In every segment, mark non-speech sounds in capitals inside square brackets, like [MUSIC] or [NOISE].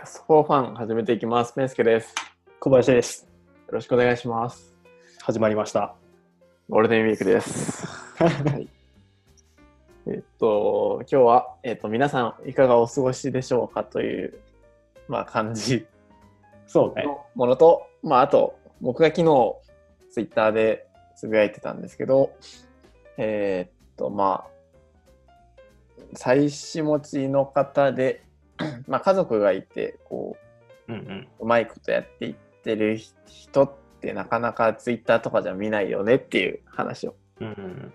キャストフォーファン始めていきます。ペンスケです。小林です。よろしくお願いします。始まりました。ゴールデンウィークです。はい、[LAUGHS] えっと、今日は、えっと、皆さんいかがお過ごしでしょうかという、まあ、感じそうね。のものと、まあ、あと、僕が昨日、ツイッターでつぶやいてたんですけど、えーっと、まあ、妻子持ちの方で、[CLEARS THROAT] まあ、家族がいて、こう、うんうん。うまいことやっていってる人ってなかなかツイッターとかじゃ見ないよねっていう話をうん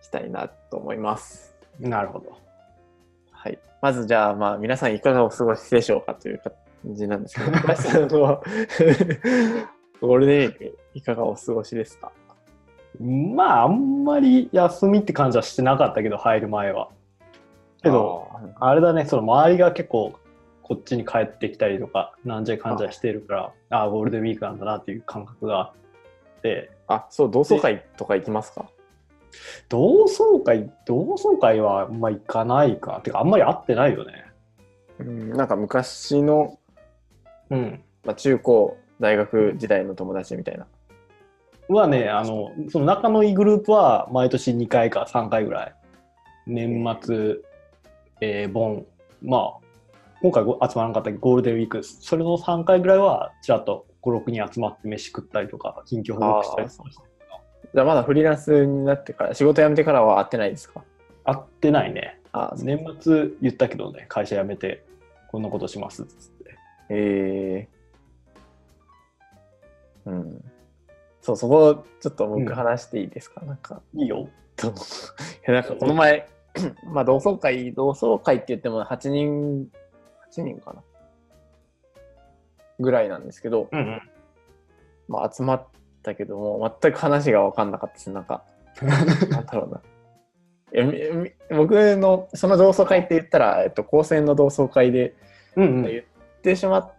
したいなと思います。うん、なるほど。はい。まずじゃあ、まあ皆さんいかがお過ごしでしょうかという感じなんですけど、[LAUGHS] 小林さんは [LAUGHS] ゴールデンウィークいかがお過ごしですか？まあ、あんまり休みって感じはしてなかったけど、入る前は。けど、ああれだね、その周りが結構、こっちに帰ってきたりとか、なんじゃかんじゃしてるから、ああ、ゴールデンウィークなんだなっていう感覚があって、あ、そう、同窓会とか行きますか？同窓会、同窓会はあんま行かないか。てか、あんまり会ってないよね。うん、なんか昔の、うん。まあ、中高、大学時代の友達みたいな。はね、あの、その仲のいいグループは毎年2回か3回ぐらい。年末、えー、盆、まあ、今回ご集まらなかったゴールデンウィーク、それの3回ぐらいは、ちらっと5、6人集まって飯食ったりとか、近況報告したりとかして。じゃあまだフリーランスになってから、仕事辞めてからは会ってないですか？会ってないね。あ、年末言ったけどね、会社辞めて、こんなことしますっつって。えー、うん。そう、そこ、ちょっとうん僕話していいですか、なんか、いいよ。[LAUGHS] なんかこの前、[CLEARS THROAT] まあ同窓会、同窓会って言っても8人、8人かなぐらいなんですけど、うんうん。まあ集まったけども、全く話が分かんなかったです。なんか、[LAUGHS] なんだろうな。え僕のその同窓会って言ったら、えっと、高専の同窓会でうんうん。言ってしまっ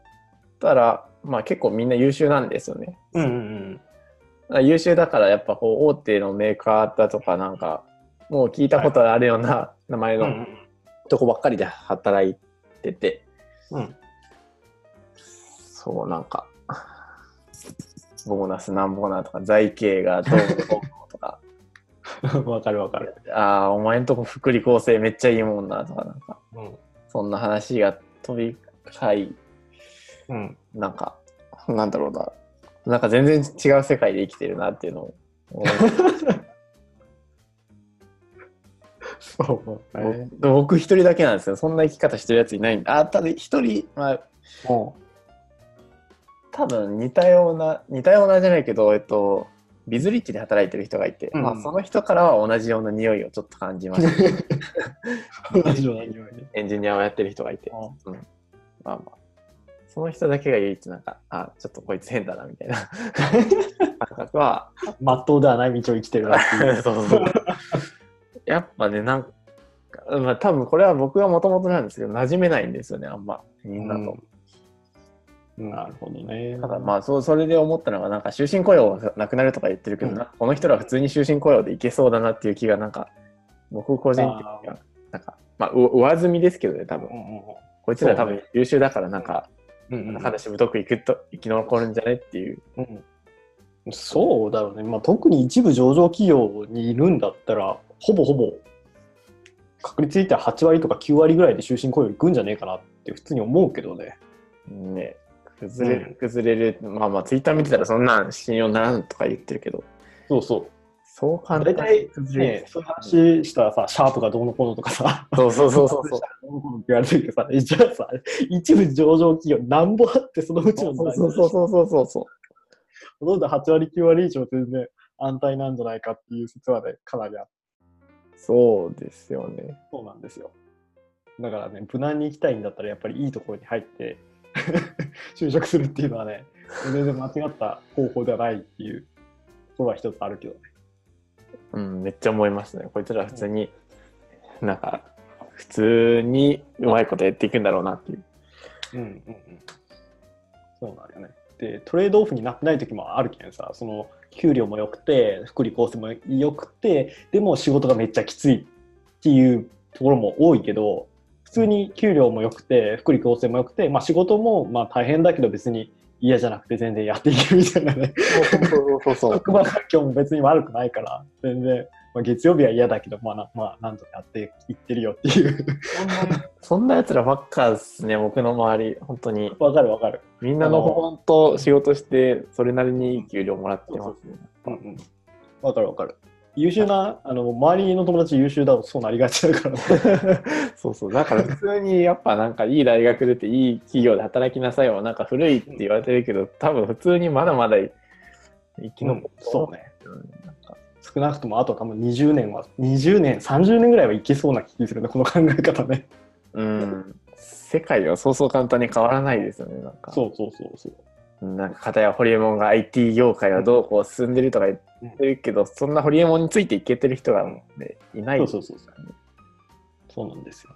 たら、まあ結構みんな優秀なんですよね。うんうん優秀だからやっぱこう大手のメーカーだとかなんかもう聞いたことあるような名前のとこばっかりで働いてて、うん。そうなんかボーナスなんぼなとか財形がどうのこうのとかうん。[LAUGHS] わかるわかる。ああお前んとこ福利厚生めっちゃいいもんなとかなんかうん。そんな話が飛び交いうん。なんかなんだろうななんか全然違う世界で生きてるなっていうのを思いました [LAUGHS] そうね。僕僕一人だけなんですよ。そんな生き方してるやついないんで。あ、ただ一人、まあ、も多分似たような、似たようなじゃないけど、えっと、ビズリッチで働いてる人がいて、うんまあ、その人からは同じような匂いをちょっと感じました。う、[LAUGHS] 同じような匂いね。エンジニアをやってる人がいて、まあまあ、その人だけが唯一なんか、あ、ちょっとこいつ変だな、みたいな [LAUGHS] 感覚は、まっとうではない道を生きてるなっていう [LAUGHS] そうそう。やっぱね、なんか、まあ多分これは僕がもともとなんですけど、馴染めないんですよね、あんま、みんなと。なるほどね。ただまあそうそれで思ったのがなんか終身雇用がなくなるとか言ってるけど、うん。この人ら普通に終身雇用でいけそうだなっていう気がなんか僕個人的にはなんかまあう上積みですけどね多分。うんうんこいつら多分優秀だからなんかうんうん話太くいくと生き残るんじゃねっていう。うん。そうだろうね、まあ、特に一部上場企業にいるんだったらほぼほぼ確率で言ったら8割とか9割ぐらいで終身雇用いくんじゃねえかなって普通に思うけどね。ね崩れる、うん。崩れるまあまあツイッター見てたらそんなん信用ならんとか言ってるけど。そうそう。そう簡単に崩れる。ね、そういう話したらさ、シャープがどうのこうのとかさ、そうそうそうそうそう。どうのこうのって言われてるけどさ、えじゃあさ、一部上場企業なんぼあってそのうちのそうそうそうそうそうそうそう。ほとんど8割9割以上全然安泰なんじゃないかっていう説はね、かなりあってそうですよねそうなんですよ。だからね、無難に行きたいんだったら、やっぱりいいところに入って [LAUGHS] 就職するっていうのはね、全然間違った方法ではないっていうところは一つあるけどね。うん、めっちゃ思いますね。こいつら普通に、なんか、普通にうまいことやっていくんだろうなっていう。うんうんうん。そうなんよね。で、トレードオフになってない時もあるけんさ、その、給料も良くて、福利厚生も良くて、でも仕事がめっちゃきついっていうところも多いけど、普通に給料も良くて、福利厚生も良くて、まあ仕事もまあ大変だけど別に嫌じゃなくて全然やっていけるみたいなね。職場環境も別に悪くないから、全然、まあ、月曜日は嫌だけど、まあな、まあ、なんとかやっていってるよっていう。そんな [LAUGHS] 奴らばっかですね、僕の周り、本当に。わかるわかる。みんなのほほんと仕事して、それなりにいい給料もらってますね。うんうん。わかるわかる。優秀な、あの、周りの友達優秀だとそうなりがちだから。[LAUGHS] そうそう。だから普通にやっぱなんかいい大学出ていい企業で働きなさいはなんか古いって言われてるけど、多分普通にまだまだ生き残ってそうね。うんなんか少なくともあと多分20年は、20年、30年ぐらいはいけそうな気するね、この考え方ね。うん。世界はそうそう簡単に変わらないですよね。なんか。そうそうそうそう。なんか片やホリエモンが IT 業界はどうこう進んでるとか言ってるけど、そんなホリエモンについていけてる人が、ね、いないそうそうそうそう。そうなんですよ。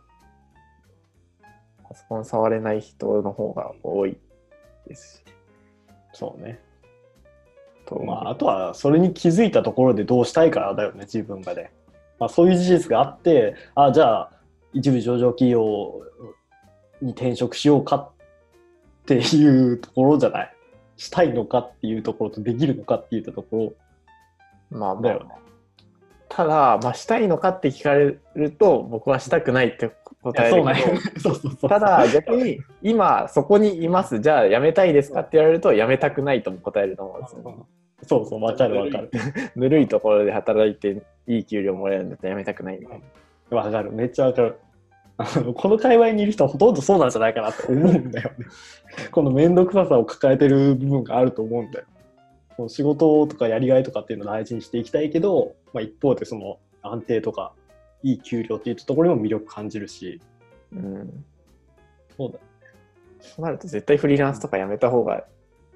パソコン触れない人の方が多いですし。そうね。とまあ、あとはそれに気づいたところでどうしたいからだよね、自分がね。まあ、そういう事実があって、あじゃあ、一部上場企業に転職しようかっていうところじゃない？したいのかっていうところとできるのかっていったとこまあまあろだよね。ただ、まあ、したいのかって聞かれると、僕はしたくないって答えるけど。[LAUGHS] ただ逆に、今そこにいます、じゃあ辞めたいですかって言われると、辞めたくないとも答えると思うんですよね。そうそう、わかるわかる。[LAUGHS] ぬるいところで働いていい給料もらえるんだったら辞めたくないみたいな。わかる、めっちゃわかる。[LAUGHS] この界隈にいる人はほとんどそうなんじゃないかなって思うんだよね。[LAUGHS] この面倒くささを抱えてる部分があると思うんだよ。その仕事とかやりがいとかっていうのを大事にしていきたいけど、まあ、一方でその安定とかいい給料っていうところにも魅力感じるし、うん。そうだそうなると絶対フリーランスとか辞めた方が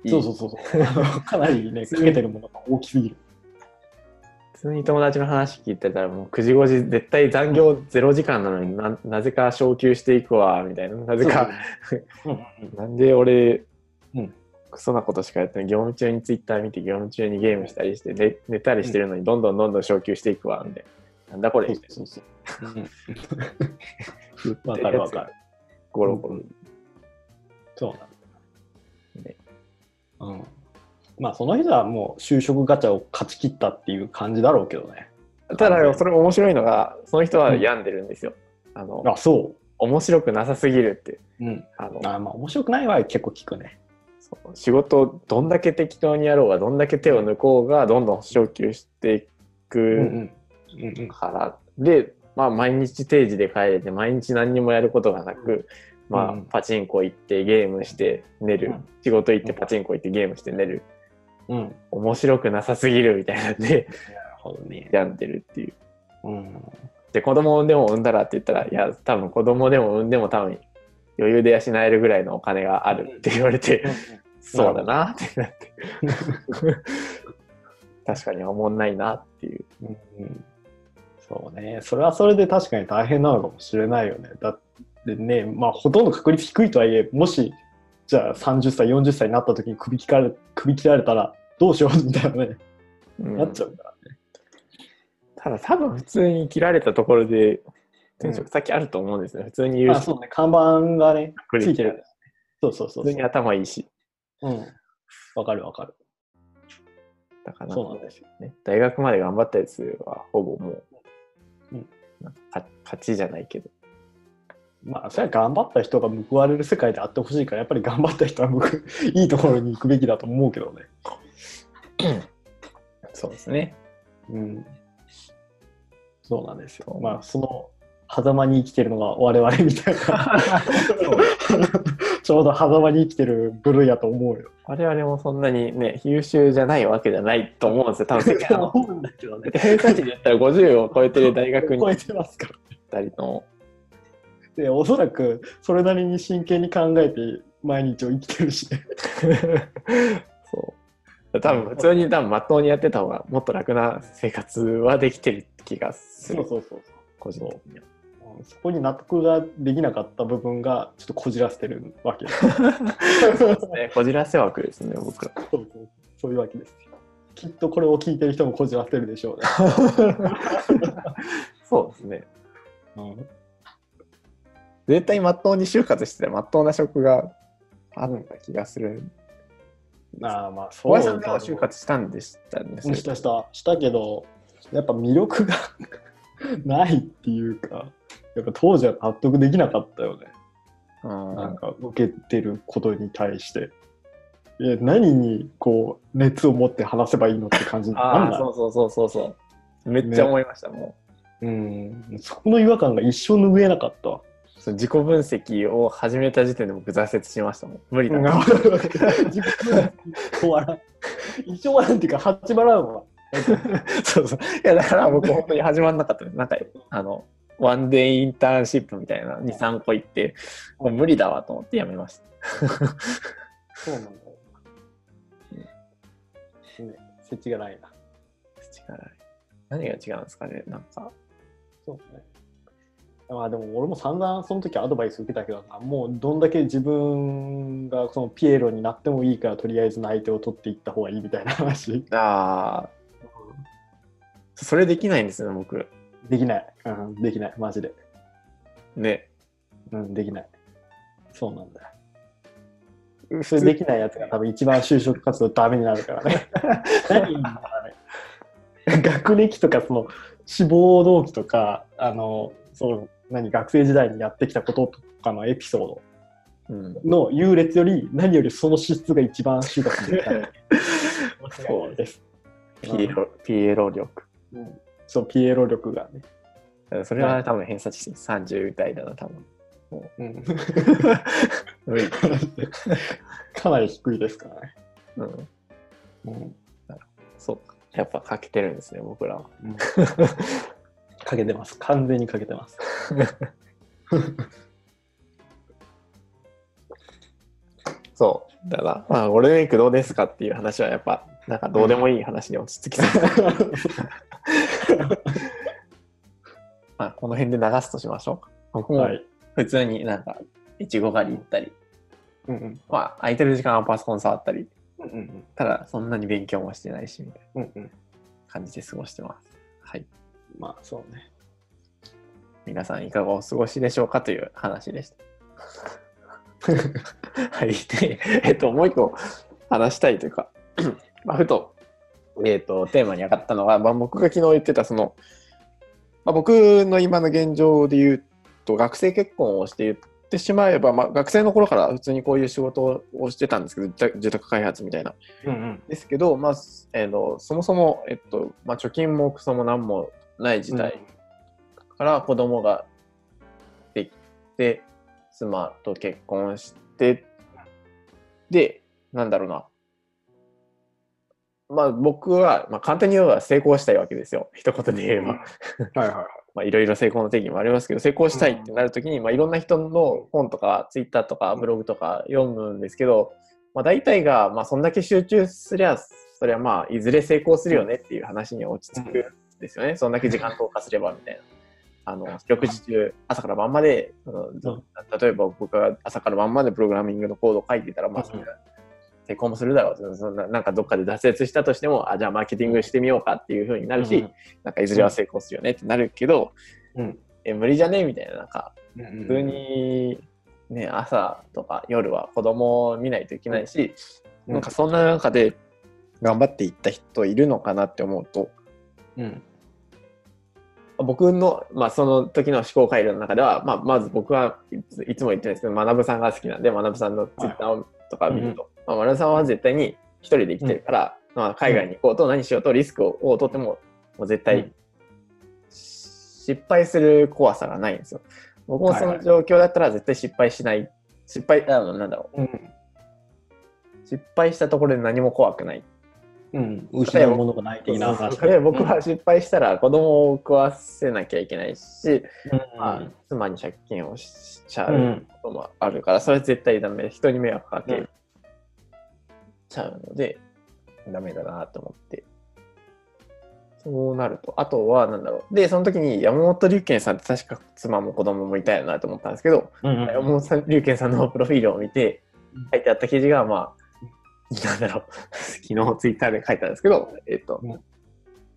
いい。そうそうそうそう。[LAUGHS] かなりね、かけてるものが大きすぎる。普通に友達の話聞いてたらもう9時5時絶対残業0時間なのにななぜか昇給していくわみたいな。なぜか [LAUGHS] なんで俺、うん。クソなことしかやってない業務中にツイッター見て業務中にゲームしたりして寝寝たりしてるのにどんどんどんどん昇給していくわみたいな。なんだこれそうそうそう。うん。言ってわかる。わかる。ゴロゴロ、そうなうん。まあその人はもう就職ガチャを勝ち切ったっていう感じだろうけどね。ただそれ面白いのがその人は病んでるんですよ、あのあ、そ面白くなさすぎるってう。うん。あのあまあ面白くないは結構聞くね。仕事どんだけ適当にやろうがどんだけ手を抜こうがどんどん昇給していうんくうん。うんうん。から、で、まあ、毎日定時で帰れて毎日何にもやることがなく、まあうん、パチンコ行ってゲームして寝る、うん仕事行ってパチンコ行ってゲームして寝るうん。面白くなさすぎるみたいなんでね。病んでるっていう。うん。で子供を産んでも産んだらって言ったらいや多分子供でも産んでも多分余裕で養えるぐらいのお金があるって言われて、そうだなってなって確かに思んないなっていう。うんうんそうね。それはそれで確かに大変なのかもしれないよね。だってね、まあほとんど確率低いとはいえ、もし、じゃあ30歳、40歳になった時に首切られ首切られたらどうしよう？[LAUGHS] みたいなね、うんなっちゃうからね。ただ多分普通に切られたところで転職先あると思うんですね。普通に言う人あそうね、看板がね、ついてる。そうそうそうそう普通に。頭いいし。うん。わかるわかる。だからそうなんですよね。大学まで頑張ったやつはほぼもう、うん勝ちじゃないけど。まあ、それは頑張った人が報われる世界であってほしいから、やっぱり頑張った人は報 [LAUGHS] いいところに行くべきだと思うけどね。[CLEARS THROAT] そうですね。うん。そうなんですよ。まあ、その、狭間に生きてるのが我々みたいな。[LAUGHS] ちょうど狭間に生きてる部類やと思うよ。我々もそんなにね、優秀じゃないわけじゃないと思うんですよ。多分 [LAUGHS] 思うんだけどね。偏差値で言ったら50を超えてる大学に超えてますから。たりの。で、おそらくそれなりに真剣に考えて毎日を生きてるしね。[LAUGHS] そう。多分普通に多分まっとうにやってた方がもっと楽な生活はできてる気がする。そうそう。個人的には。うんそこに納得ができなかった部分がちょっとこじらせてるわけです。[LAUGHS] そうですね。こじらせ枠ですね、僕ら。そうそうそういうわけですよ。きっとこれを聞いてる人もこじらせてるでしょうね。[LAUGHS] そうですね。うん、絶対まっとうに就活してまっとうな職があった気がする。ああまあ小林さそうんだでも就活したんでしたね。うんしたしたしたけどやっぱ魅力がないっていうかやっぱ当時は納得できなかったよねうんなんか受けてることに対していや何にこう熱を持って話せばいいのって感じになんああ、ないそうそうそうそうそう。めっちゃ思いました、もうんそこの違和感が一生拭えなかった。そう自己分析を始めた時点で僕挫折しましたもん。無理だ。自己分析終わらん一生終わらんっていうか始まらんわ [LAUGHS] そうそう。いや、だから僕本当に始まんなかったです。なんか、あの、ワンデイインターンシップみたいな2、3個行って、もう無理だわと思ってやめました。そうなんだよね設置がないな違う何が違うんですかねなんか。そうですね。まあでも俺も散々その時アドバイス受けたけどな、もうどんだけ自分がそのピエロになってもいいからとりあえずの相手を取っていった方がいいみたいな話。ああ、それできないんですよね、僕。できない。うん、できない。マジで。ね。うん、できない。そうなんだそれできないやつが多分一番就職活動ダメになるからね。[LAUGHS] 何学歴とかその志望動機とか、あの、その何学生時代にやってきたこととかのエピソーうん、ドの優劣より何よりその資質が一番就活できない。そうです。ピエロ、ピエロ力。うんそう、ピエロ力がね。それは多分偏差値30代だな、多分。うん。[LAUGHS] かなり低いですからね。うん。うんそうか。やっぱ欠けてるんですね、僕らは。[LAUGHS] かけてます。完全にかけてます。[LAUGHS] そう。だから、まあ、ゴールデンウィークどうですかっていう話はやっぱ、なんかどうでもいい話に落ち着きそう。まあ、この辺で流すとしましょうか。僕もはい。普通になんか、いちご狩り行ったり、うんうんまあ、空いてる時間はパソコン触ったり、うんうんただそんなに勉強もしてないし、みたいな。感じで過ごしてます。はい。まあそうね。皆さんいかがお過ごしでしょうかという話でした。[LAUGHS] はい。で、えっと、もう一個話したいというか、[CLEARS THROAT] まあ、ふと、えっと、テーマに上がったのが、まあ、僕が昨日言ってた、その、まあ、僕の今の現状で言うと、学生結婚をして言ってしまえば、まあ、学生の頃から普通にこういう仕事をしてたんですけど、住住宅開発みたいな。うんうん。ですけど、まあ、えーとそもそも、えっとまあ、貯金もクソも何もない時代から子供ができて、妻と結婚して、で、なんだろうな。まあ僕は、まあ、簡単に言えば成功したいわけですよ。一言で言えば。はい。[LAUGHS] まあいろいろ成功の定義もありますけど、成功したいってなるときに、まあいろんな人の本とか、ツイッターとかブログとか読むんですけど、まあ大体が、まあそんだけ集中すりゃ、それはまあいずれ成功するよねっていう話に落ち着くんですよね。そんだけ時間投下すればみたいな。[LAUGHS] あの、四六時中、朝から晩まで、例えば僕が朝から晩までプログラミングのコードを書いていたら、まあそれは成功もするだろう。そんななんかどっかで挫折したとしても、あ、じゃあマーケティングしてみようかっていうふうになるし、なんかいずれは成功するよねってなるけど、うん。え無理じゃねみたいな、なんか普通に、ね、朝とか夜は子供を見ないといけないし、うん。なんかそんな中で頑張っていった人いるのかなって思うと、うん僕の、まあ、その時の思考回路の中では、まあ、まず僕はいつも言ってるんですけど、学さんが好きなんで、学さんのツイッターとか見ると、まあ、学さんは絶対に一人で生きてるから、まあ、海外に行こうと何しようとリスクをを取っても、もう絶対、うん失敗する怖さがないんですよ。僕もその状況だったら絶対失敗しない。失敗、あの、なんだろう。うん失敗したところで何も怖くない。うん。失うものがない的な話。で僕は失敗したら子供を食わせなきゃいけないし、まあ、妻に借金をしちゃううんこともあるから、それは絶対ダメ人に迷惑かけうんちゃうので、ダメだなと思って。そうなると、あとは、なんだろう。で、その時に山本龍賢さんって確か妻も子供もいたよなと思ったんですけど、うんうん山本龍賢さんのプロフィールを見て書いてあった記事が、まあ、なんだろう、[LAUGHS] 昨日ツイッターで書いたんですけど、えっと、うん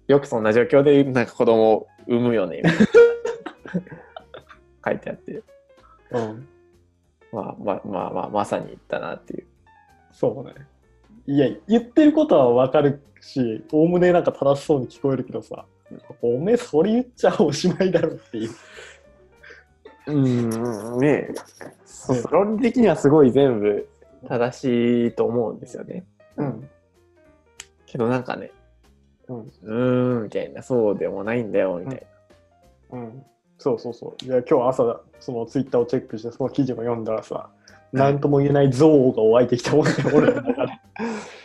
よくそんな状況でなんか子供を産むよね、みたいな [LAUGHS] 書いてあって、うん。まあまあまあまあ、まさに言ったなっていう。そうね。いや、言ってることはわかるし、おおむねなんか正しそうに聞こえるけどさ、おめえそれ言っちゃおしまいだろっていう。うん、ねえ。そうそう論理的にはすごい全部正しいと思うんですよね。うん。けどなんかね、うん。うーん、みたいな、そうでもないんだよ、みたいうん。そうそうそう。いや、今日朝、そのツイッターをチェックして、その記事も読んだらさ、なんとも言えない憎悪が湧いてきたもんね、俺の中で。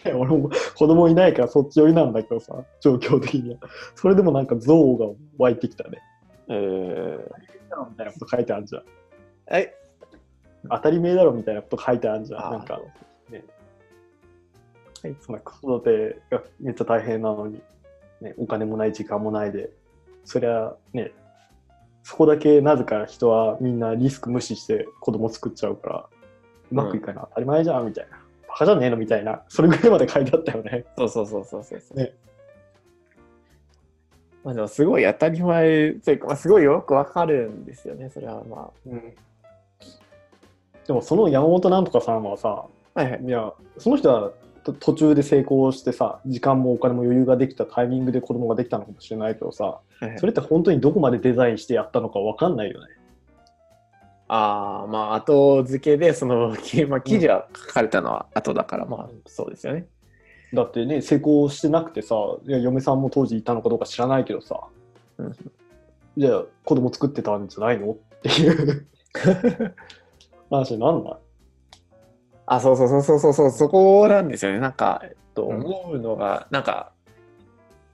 いや俺も子供いないからそっち寄りなんだけどさ、状況的には。それでもなんか憎悪が湧いてきたね。な。えー、みたいなこと書いてあるじゃん。え、当たり前だろみたいなこと書いてあるじゃん。なんか、ね。はいその子育てがめっちゃ大変なのに、ね、お金もない時間もないで、そりゃね、そこだけなぜか人はみんなリスク無視して子供作っちゃうから、うまくいかない、当たり前じゃんみたいな。バカじゃねえのみたいな、それぐらいまで書いてあったよね。そうそうそうそうそうそう。ねまあでもすごい当たり前というか、まあ、すごいよくわかるんですよね、それはまでもその山本なんとかさんはさ、あ。はいはい。いや、その人はと途中で成功してさ、時間もお金も余裕ができたタイミングで子供ができたのかもしれないけどさ、はいはいそれって本当にどこまでデザインしてやったのかわかんないよね。ああ、まあ後付けで、その、き [LAUGHS] まあ、記事は書かれたのは後だから、まあそうですよね。だってね、成功してなくてさ、いや嫁さんも当時いたのかどうか知らないけどさ、うんじゃあ子供作ってたんじゃないの？っていう [LAUGHS] 話になんない？あ、そうそうそうそうそうそう、そこなんですよね。なんか、えっと、うん思うのが、なんか、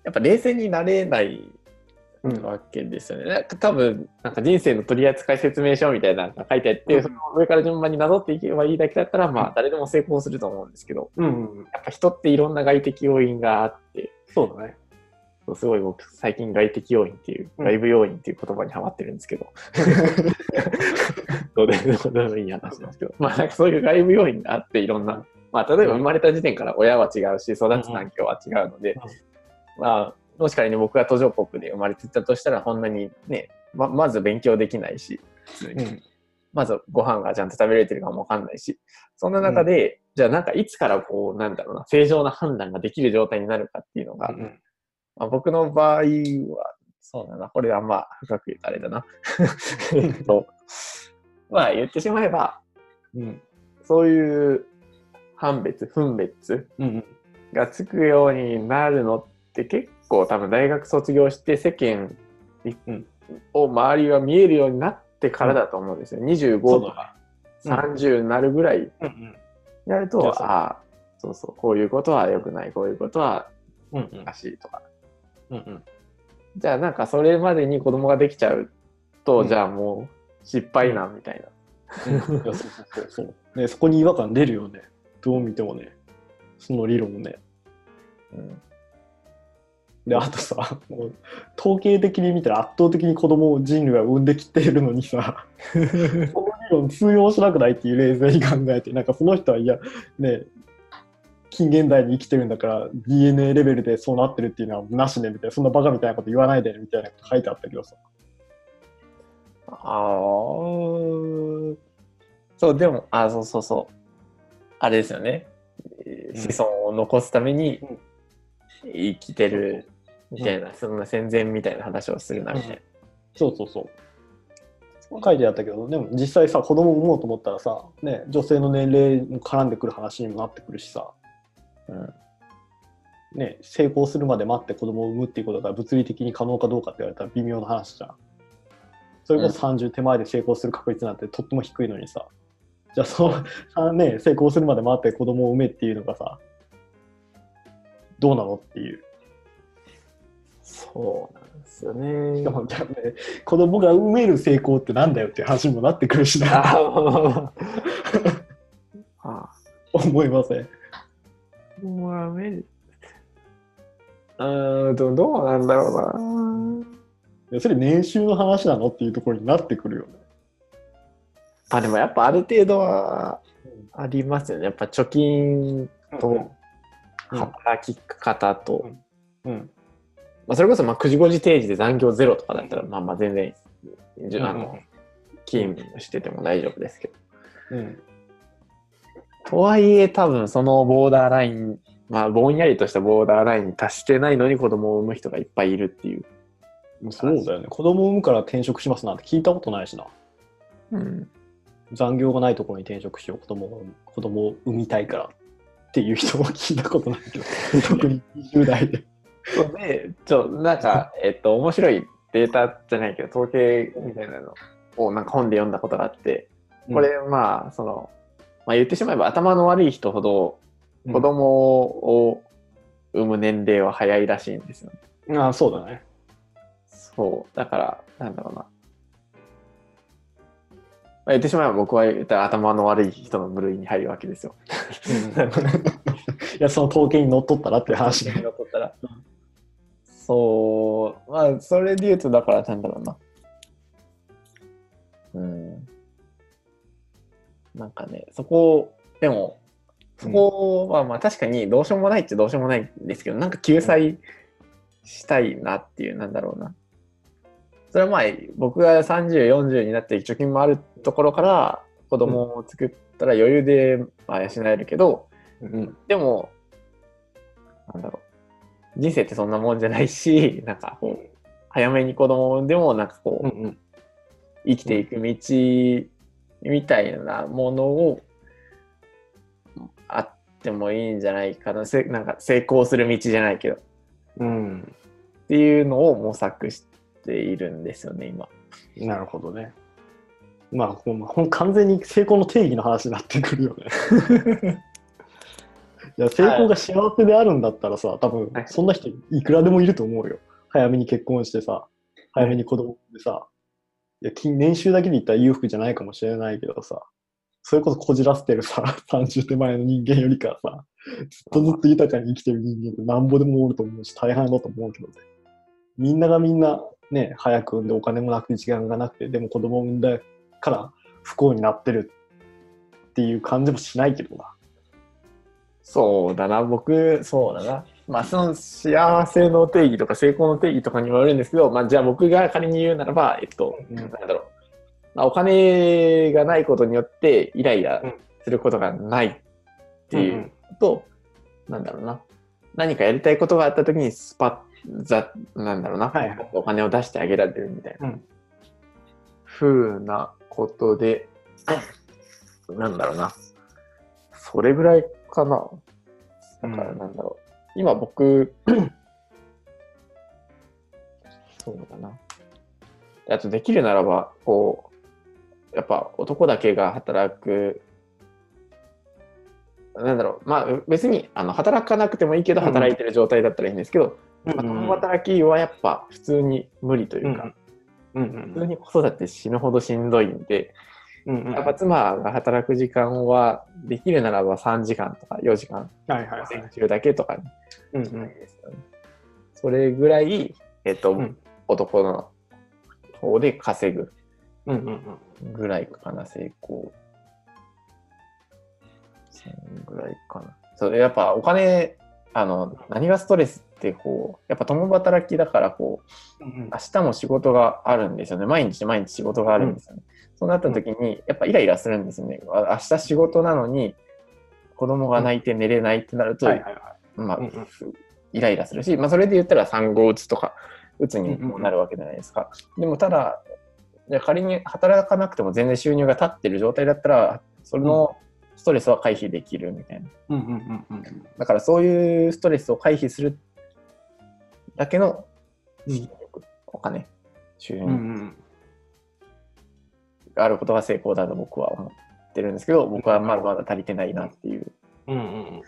やっぱ冷静になれないうんわけですよね。なんか多分、なんか人生の取扱説明書みたいなのが書いてあって、うんその上から順番になぞっていけばいいだけだったら、まあ誰でも成功すると思うんですけど、うん、やっぱ人っていろんな外的要因があって、そうだね。すごい僕最近外的要因っていう、うん。外部要因っていう言葉にハマってるんですけど、[LAUGHS] どうでもいい話なんですけど、まあなんかそういう外部要因があっていろんな、まあ例えば生まれた時点から親は違うし、育つ環境は違うので、まあ、もし仮に僕が途上国で生まれてたとしたら、こんなにね、ままず勉強できないし、普通に。うん。まずご飯がちゃんと食べられてるかもわかんないし、そんな中で、じゃあなんかいつからこう、なんだろうな、正常な判断ができる状態になるかっていうのが、うんまあ、僕の場合は、そうだな、これあんま深く言うとあれだな。[LAUGHS] えっと、まあ言ってしまえば、うん。そういう判別、分別うんがつくようになるのって結構多分大学卒業して世間うん。を周りが見えるようになってからだと思うんですよ。25とかうん。30になるぐらいうんやると、ああ、そうそう、こういうことは良くない、こういうことはおかしいとか。うんうんじゃあなんかそれまでに子供ができちゃうと、うんじゃあもう失敗なみたいな。いやそうそうそうそう、ね、そこに違和感出るよね。どう見てもね。その理論もね。うんで、あとさ、もう統計的に見たら圧倒的に子供を人類は産んできてるのにさ、[LAUGHS] その理論通用しなくないっていう冷静に考えて、なんかその人は、いや、ね、近現代に生きてるんだから DNA レベルでそうなってるっていうのはなしねみたいな、そんなバカみたいなこと言わないでねみたいなこと書いてあったけどさ。あーそう、でも、あ、そうそうそう。あれですよね。えーうん子孫を残すためにうん生きてるみたいな、そんな戦前みたいな話をするなみたいな。そうそうそう。書いてあったけど、でも実際さ、子供を産もうと思ったらさ、ね、女性の年齢も絡んでくる話にもなってくるしさ、うんね、成功するまで待って子供を産むっていうことが物理的に可能かどうかって言われたら微妙な話じゃん。それこそ30手前で成功する確率なんてとっても低いのにさ、じゃあその、あ [LAUGHS] ね、成功するまで待って子供を産めっていうのがさ、どうなのっていう。そうなんですよね。しかも、じゃあね、子供が産める成功ってなんだよっていう話にもなってくるしな、ああ [LAUGHS] 思いません。まあ、めうーんと、どうなんだろうな。いやそれ年収の話なのっていうところになってくるよね。あ、でもやっぱある程度はありますよね。やっぱ貯金とうん働き方と、うん。まあ、それこそまあ9時5時定時で残業ゼロとかだったら、まあまあ全然、あの、勤務してても大丈夫ですけど。うん。とはいえ多分そのボーダーライン、まあぼんやりとしたボーダーラインに達してないのに子供を産む人がいっぱいいるっていう。そうだよね。子供を産むから転職しますなんて聞いたことないしな。うん。残業がないところに転職しよう。子供を子供を産みたいからっていう人も聞いたことないけど、[LAUGHS] 特に20代で。そうで、ちょ、なんか、えっと、面白いデータじゃないけど、統計みたいなのをなんか本で読んだことがあって、これ、まあ、その、まあ言ってしまえば頭の悪い人ほどうん、子供を産む年齢は早いらしいんですよね。ああ、そうだね。そう。だから、なんだろうな。まあ、言ってしまえば僕は言ったら頭の悪い人の部類に入るわけですよ。[LAUGHS] いや、その統計にのっとったらっていう話ね。だったら。そう、まあ、それで言うと、だから、なんだろうな。うん。なんかね、そこ、でも、そこは、まあ確かにどうしようもないっちゃどうしようもないんですけど、なんか救済したいなっていう、なんだろうな。それはまあ、僕が30、40になって貯金もあるところから、子供を作ったら余裕で、まあ、養えるけど、うん。でも、なんだろう。人生ってそんなもんじゃないし、[LAUGHS] なんかこう、早めに子供でも、なんかこう、うんうん。生きていく道みたいなものを、あってもいいんじゃないかな。せなんか成功する道じゃないけど、っうん。ていうのを模索しているんですよね、今。なるほどね。まあ、ほん完全に成功の定義の話になってくるよね。[LAUGHS] いや、成功が幸せであるんだったらさ、多分はいそんな人いくらでもいると思うよ。早めに結婚してさ、早めに子供でさ、いや、年収だけで言ったら裕福じゃないかもしれないけどさ、それこそこじらせてるさ、[LAUGHS] 30手前の人間よりかさ、ずっとずっと豊かに生きてる人間ってなんぼでもおると思うし、大変だと思うけどね。みんながみんなね、早く産んでお金もなくて時間がなくて、でも子供を産んだから不幸になってるっていう感じもしないけどな。そうだな、僕、そうだな。まあ、その幸せの定義とか成功の定義とかにもよるんですけど、まあ、じゃあ僕が仮に言うならば、えっと、うんなんだろう。まあ、お金がないことによってイライラすることがないっていうと、なんだろうな。何かやりたいことがあった時にスパッ、ざ、なんだろうな。はいはいお金を出してあげられるみたいな。うんふうなことで、なんだろうな。それぐらいかな。だからうんなんだろう。今僕、そうだな。あとできるならば、こう、やっぱ男だけが働く、なんだろう、まあ別にあの働かなくてもいいけど、うん。働いてる状態だったらいいんですけど、うん。まあ共働きはやっぱ普通に無理というか、うん。普通に子育て死ぬほどしんどいんで、うんうんやっぱ妻が働く時間はできるならば3時間とか4時間、はいはいはい。午前中だけとかにうんしたいですよね。それぐらい、えっと、うん男の方で稼ぐうんうんうんぐらいかな、成功。ぐらいかな。そう、やっぱお金、あの、何がストレスって、こう、やっぱ共働きだから、こう、うん明日も仕事があるんですよね。毎日毎日仕事があるんですよね。そうなった時に、やっぱイライラするんですよね。あ明日仕事なのに、子供が泣いて寝れないってなると。まあうんうん、イライラするし、まあ、それで言ったら産後うつとか、うつにもなるわけじゃないですか。でもただ、仮に働かなくても全然収入が立ってる状態だったら、そのストレスは回避できるみたいな。うんうんうんうんだからそういうストレスを回避するだけのうん。資金力、お金、収うん入うん。があることが成功だと僕は思ってるんですけど、僕はまだまだ足りてないなっていう。うん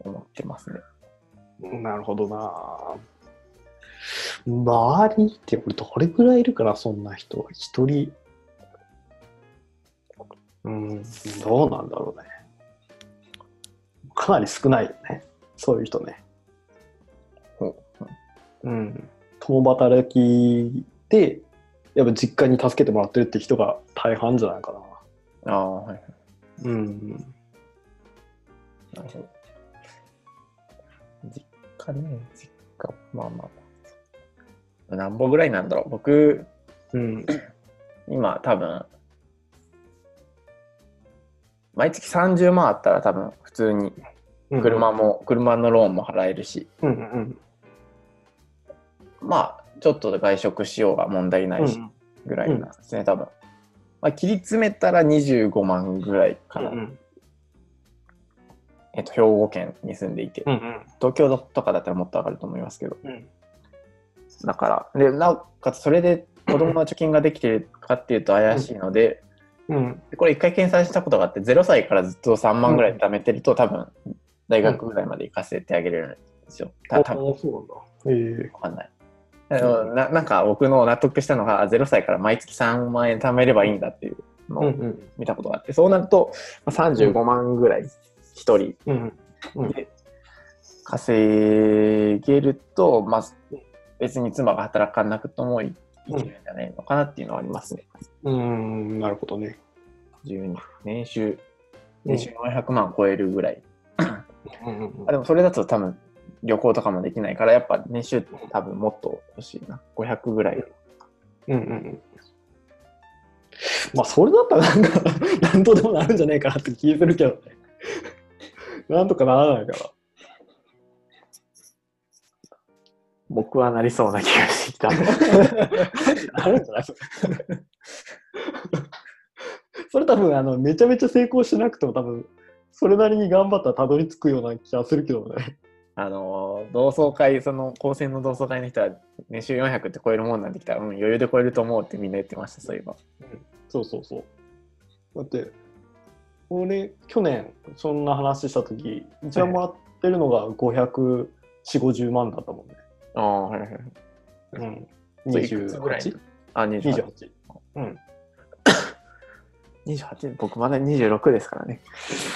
思ってますね。うんなるほどな。周りって俺どれぐらいいるかなそんな人。一人。うんどうなんだろうね。かなり少ないよね。そういう人ね。ほうん共働きでやっぱ実家に助けてもらってるって人が大半じゃないかなああ、はいはい。うんなるほど。実家ね、実家、まあまあまあ。何本ぐらいなんだろう。僕、うん今多分、毎月30万あったら多分普通に車も、車のローンも払えるし、うんうんまあ、ちょっとで外食しようが問題ないし、ぐらいなんですね、多分。まあ、切り詰めたら25万ぐらいかな。うんえっと、兵庫県に住んでいて、うんうん東京とかだったらもっと上がると思いますけど、うんだから、で、なおかつそれで子供の貯金ができてるかっていうと怪しいので、うんでこれ一回計算したことがあって、0歳からずっと3万ぐらい貯めてると、多分、大学ぐらいまで行かせてあげれるんですよ。た多分あそうなんだ。えわかんない。あのななんか僕の納得したのが、あ0歳から毎月3万円貯めればいいんだっていうのを見たことがあって、そうなると、まあ35万ぐらい一人で稼げると、まあ、別に妻が働かなくともいいけるんじゃないのかなっていうのはありますね。うん。なるほどね。12年収、年収400万超えるぐらい。あでもそれだと多分旅行とかもできないから、やっぱ年収多分もっと欲しいな。500ぐらい。うんうんうんまあそれだったらなんか [LAUGHS] 何とでもなるんじゃないかなって気するけどね。[LAUGHS] なんとかならないから。僕はなりそうな気がしてきた。[LAUGHS] あるんじゃない？それ多分あのめちゃめちゃ成功しなくても多分それなりに頑張ったらたどり着くような気がするけどね。あの同窓会、その高専の同窓会の人は年収400って超えるもんなんてきたら、うん、余裕で超えると思うってみんな言ってました、そういえば。そうそうそう。だって、俺、去年そんな話したとき、一番もらってるのが540、50万だったもんね。ああ、はいはいはい。うん。そういくつぐらい 28?28。あ、28。28うん。28僕まだ26ですからね。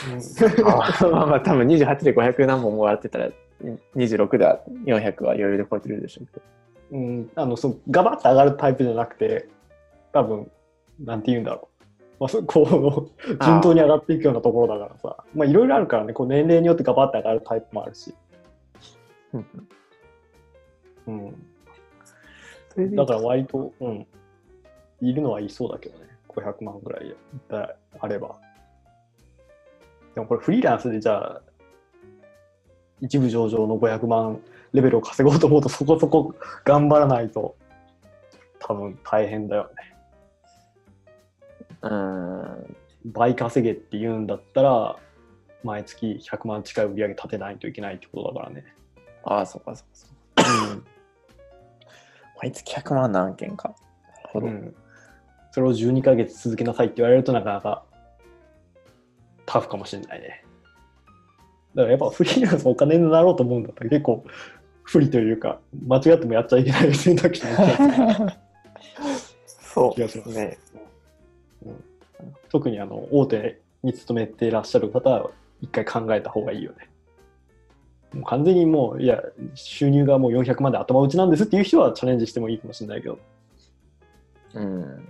[LAUGHS] まあまあ多分28で500何本もらってたら26では400は余裕で超えてるでしょうけど。うん、あの、そう、ガバッと上がるタイプじゃなくて、多分、なんて言うんだろう。まあ、そ [LAUGHS] こう、順当に上がっていくようなところだからさ、まあ、いろいろあるからね、こう年齢によってガバッと上がるタイプもあるし。うん。だから割と、うん、いるのはいそうだけどね、500万ぐらいだあれば。でもこれフリーランスでじゃあ、一部上場の500万レベルを稼ごうと思うとそこそこ頑張らないと多分大変だよね。うん。倍稼げって言うんだったら、毎月100万近い売り上げ立てないといけないってことだからね。ああ、そうかそうかそうか。毎月100万何件か。なるほど。うん、それを12ヶ月続けなさいって言われるとなかなかタフかもしれないね。だからやっぱフリーランスお金になろうと思うんだったら結構不利というか間違ってもやっちゃいけない選択肢になっちゃうそう。気がします。ね。特にあの大手に勤めていらっしゃる方は一回考えた方がいいよね。もう完全にもういや収入がもう400万で頭打ちなんですっていう人はチャレンジしてもいいかもしれないけど。うん。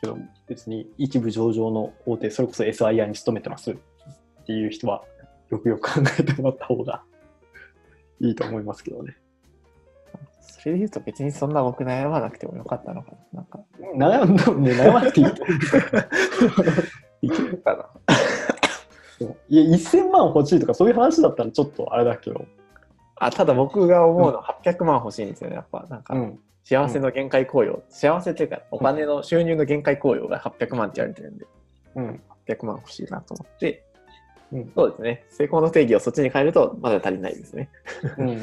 けど別に一部上場の大手それこそ SIR に勤めてますっていう人はよくよく考えてもらった方がいいと思いますけどね。それで言うと別にそんな僕悩まなくてもよかったのかな。なんか、悩んだもんね。悩まなくていい。と思ういけるかな。いや1000万欲しいとかそういう話だったらちょっとあれだけど、あ、ただ僕が思うのは800万欲しいんですよね。やっぱ、なんか、うん、幸せの限界効用、幸せっていうか、お金の収入の限界効用が800万って言われてるんで、うん、800万欲しいなと思って、うんそうですね。成功の定義をそっちに変えると、まだ足りないですね。うん。[LAUGHS]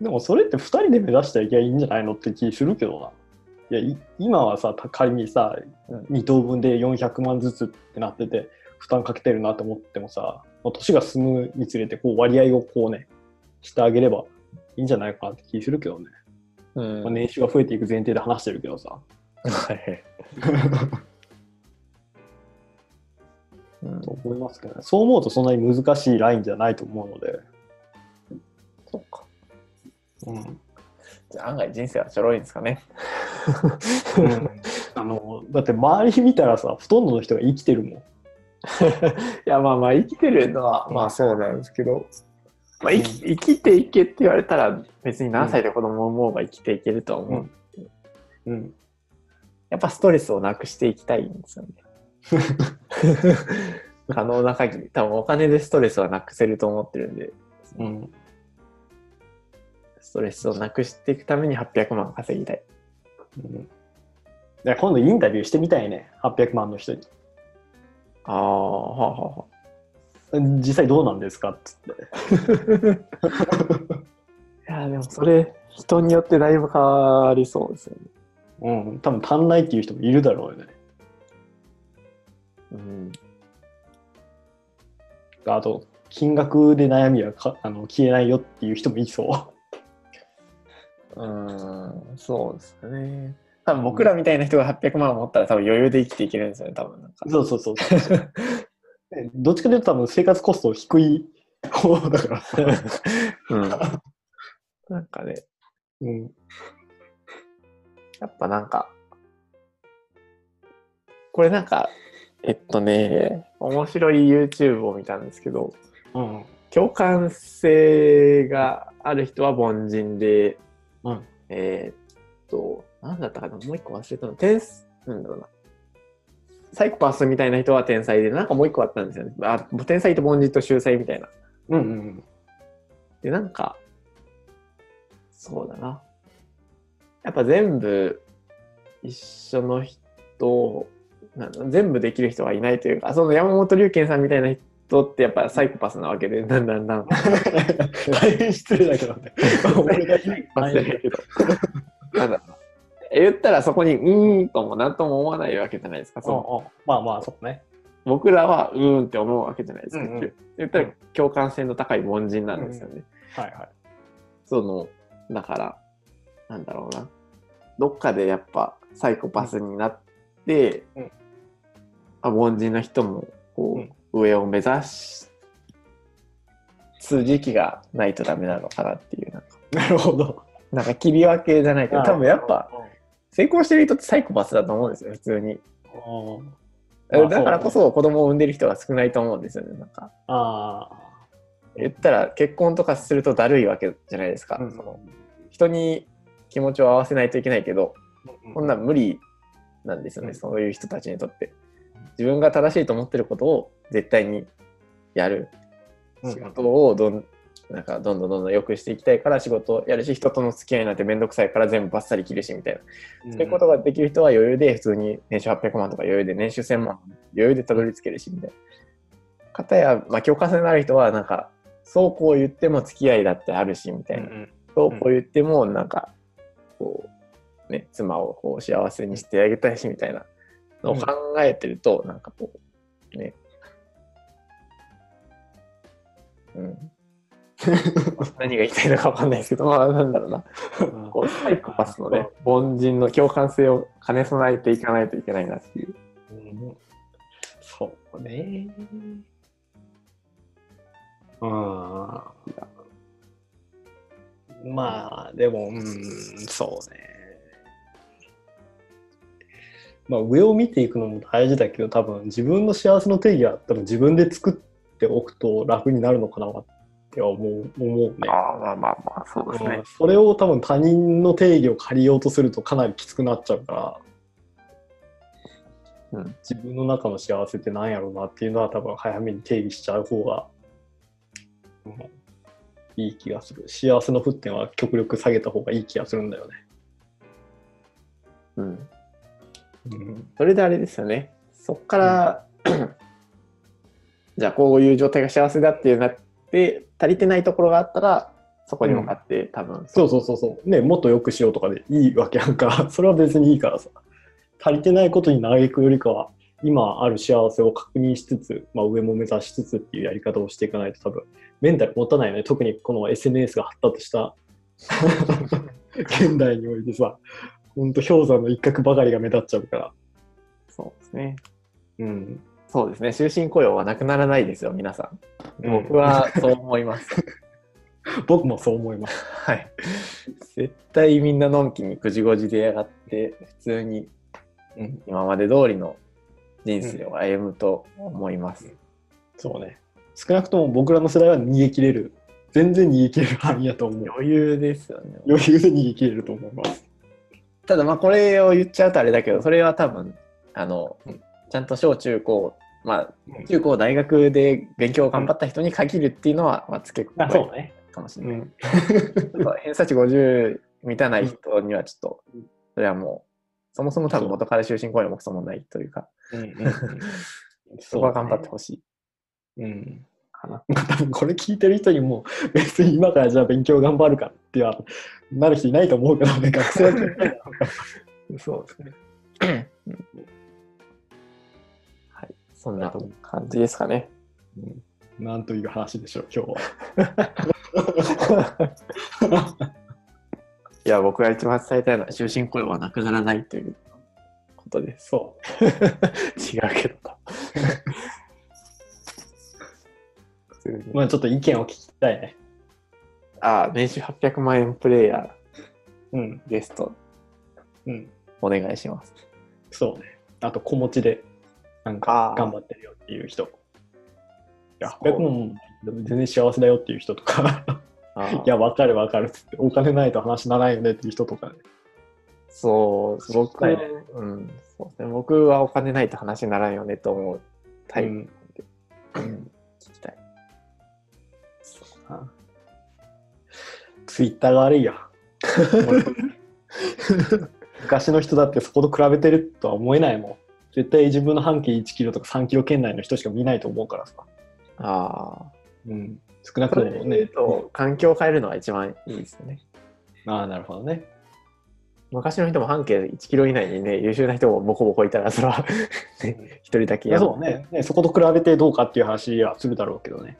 でもそれって2人で目指していけばいいんじゃないのって気するけどな。いやい今はさ仮にさ、うん2等分で400万ずつってなってて負担かけてるなと思ってもさまあ年が進むにつれてこう割合をこうねしてあげればいいんじゃないかなって気するけどね、うんまあ、年収が増えていく前提で話してるけどさ。はい。[LAUGHS] うんと思いますけどねそう思うとそんなに難しいラインじゃないと思うので、そうか。うんじゃあ案外人生はちょろいんですかね。あのだって周り見たらさほとんどの人が生きてるもん。[LAUGHS] いや、まあまあ、生きてるのは、まあそうなんですけど、まあ、生き生きていけって言われたら別に何歳で子供を産もうが生きていけるとは思う。うん。やっぱストレスをなくしていきたいんですよね。[LAUGHS] 可能な限り。多分お金でストレスはなくせると思ってるんで、うん。ストレスをなくしていくために800万稼ぎたい。うん、今度インタビューしてみたいね、800万の人に。ああ、はあはあはあ。実際どうなんですかっつって。[LAUGHS] いや、でもそれ、人によってだいぶ変わりそうですよね。うん、多分足んないっていう人もいるだろうよね。うん。あと、金額で悩みはかあの消えないよっていう人もいそうーん、そうですよね。多分僕らみたいな人が800万持ったら多分余裕で生きていけるんですよね、多分なんかう。。そうそうそうそう。[LAUGHS] どっちかというと多分生活コスト低い方だから。うん。[LAUGHS] なんかね、うん。やっぱなんか、これなんか、えっとね、面白い YouTube を見たんですけど、うん。共感性がある人は凡人で、うん。えーっと、なんだったかな、もう一個忘れたの。天才、なんだろうな。サイコパスみたいな人は天才で、なんかもう一個あったんですよね。あ天才と凡人と秀才みたいな。うんうん。で、なんか、そうだな。やっぱ全部一緒の人、全部できる人はいないというか、その山本龍拳さんみたいな人ってやっぱサイコパスなわけで、だんだんだん。大変失礼だけどね。[LAUGHS] 俺が言う忘れたけど。なんだ言ったらそこにうーんともなんとも思わないわけじゃないですか。そのまあまあ、そうね。僕らはうーんって思うわけじゃないですか。うんうん言ったら共感性の高い凡人なんですよね。はいはい。その、だから、なんだろうな。どっかでやっぱサイコパスになって、うんあ凡人の人もこう、上を目指す時期がないとダメなのかなっていう、なんか、なるほど。なんか切り分けじゃないけど、多分やっぱ、うん、成功してる人ってサイコパスだと思うんですよ、普通に。だからこそ子供を産んでる人が少ないと思うんですよね。なんかあ言ったら結婚とかするとだるいわけじゃないですか。あ。その人に気持ちを合わせないといけないけど、こんなん無理なんですよね、うんそういう人たちにとって。自分が正しいと思ってることを絶対にやる。うん仕事をどんなんかどんどんどんどん良くしていきたいから仕事をやるし、人との付き合いなんてめんどくさいから全部バッサリ切るしみたいな。そういうことができる人は余裕で普通に年収800万とか余裕で年収1000万余裕でたどり着けるしみたいな。方や、まあ、共感性のある人はなんかそうこう言っても付き合いだってあるしみたいな。そうこう言ってもなんかこうね妻をこう幸せにしてあげたいしみたいなのを考えてると、なんかこうね。うん。[LAUGHS] 何が言いたいのかわかんないですけど、まあなんだろうな。こうサイコパスのね、凡人の共感性を兼ね備えていかないといけないなっていう。うんそうね。うん。まあ、でも、うん、そうね。まあ、上を見ていくのも大事だけど、多分自分の幸せの定義は多分自分で作っておくと楽になるのかなって思う思うね。ああ、まあまあまあ、そうですねうん。それを多分他人の定義を借りようとするとかなりきつくなっちゃうから、うん自分の中の幸せって何やろうなっていうのは多分早めに定義しちゃう方が、うんいい気がする幸せの沸点は極力下げた方がいい気がするんだよね、うん。うん。それであれですよね。そっから、じゃあこういう状態が幸せだってなって、足りてないところがあったら、そこに向かって、多分。そうそうそうそう。ねもっと良くしようとかでいいわけやんか。[LAUGHS] それは別にいいからさ。足りてないことに嘆くよりかは今ある幸せを確認しつつ、まあ、上も目指しつつっていうやり方をしていかないと多分メンタル持たないよね。特にこの SNS が発達した [LAUGHS] 現代においてさほんと氷山の一角ばかりが目立っちゃうからそうですね。うんそうですね。終身雇用はなくならないですよ、皆さん。うん僕はそう思います。[LAUGHS] 僕もそう思いますはい。絶対みんなのんきに9時5時でやがって、普通にうん今まで通りの人生を歩むと思います。そうね少なくとも僕らの世代は逃げ切れる全然逃げ切れる範囲やと思う。余裕ですよね。余裕で逃げ切れると思います。ただまあこれを言っちゃうとあれだけど、それは多分、あのうん、ちゃんと小中高、まあうん中高大学で勉強を頑張った人に限るっていうのは、まあ付け加あ、え。かもしれない。うん。ちょっと偏差値50満たない人にはちょっとうん、それはもう、そもそも多分元から終身雇用もクソもないというか、うんうん [LAUGHS] そこは頑張ってほしいうん。かな。まあ多分これ聞いてる人にも別に今からじゃあ勉強頑張るかってはなる人いないと思うけどね、学生は [LAUGHS] そうですね。[COUGHS] はい、そんな感じですかね。うんなんという話でしょう、今日は。[LAUGHS] いや、僕が一番伝えたいのは、終身雇用はなくならないということです。そ [LAUGHS] 違うけど通にう。まあちょっと意見を聞きたいね。ああ、年収800万円プレイヤーうん。ゲスト、うん。お願いします。そうね。あと、子持ちで、なんか頑張ってるよっていう人。いや、そう800万全然幸せだよっていう人とか、[LAUGHS] いや、わかるわかるっつって、お金ないと話にならないよねっていう人とかね。そう、僕、はいねうんそうね、僕はお金ないと話にならんよねと思うタイプ、うんうん聞きたい。ツイッターが悪いよ。昔の人だってそこと比べてるとは思えないもん。絶対自分の半径1キロとか3キロ圏内の人しか見ないと思うからさ。ああ。うん。少なくともね。と、環境を変えるのが一番いいですよね。ああ、なるほどね。昔の人も半径1キロ以内にね、優秀な人もボコボコいたら、それはね一人だけいやそうねね。そこと比べてどうかっていう話はするだろうけどね。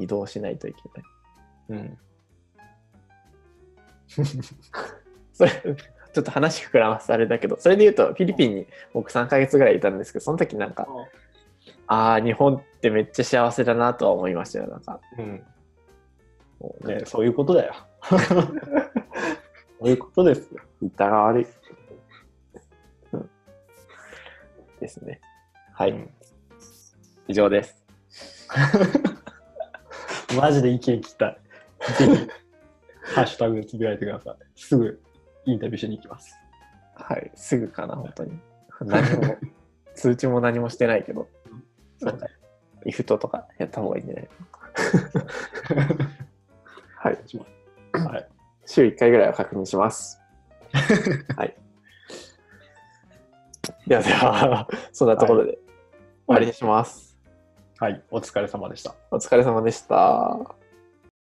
移動しないといけない。うん。[LAUGHS] それ、ちょっと話膨らますとあれだけど、それで言うと、フィリピンに僕3ヶ月ぐらいいたんですけど、その時なんか、ああ、日本ってめっちゃ幸せだなとは思いましたよ。なんか、うん。もうねね、そういうことだよ。[LAUGHS] そういうことですよ。言ったが悪い。うんですね。はい、うん以上です。[LAUGHS] マジで意見聞きたい。ぜひ、ハッシュタグでつぶやいてください。すぐインタビューしに行きます。はい、すぐかな、本当に。何も、通知も何もしてないけど、なんか、イフトとかやった方がいいんじゃない？はい。はい。週1回ぐらいは確認します。はい。[LAUGHS] ではでは、そんなところで終わりにします。はい。お疲れ様でした。お疲れ様でした。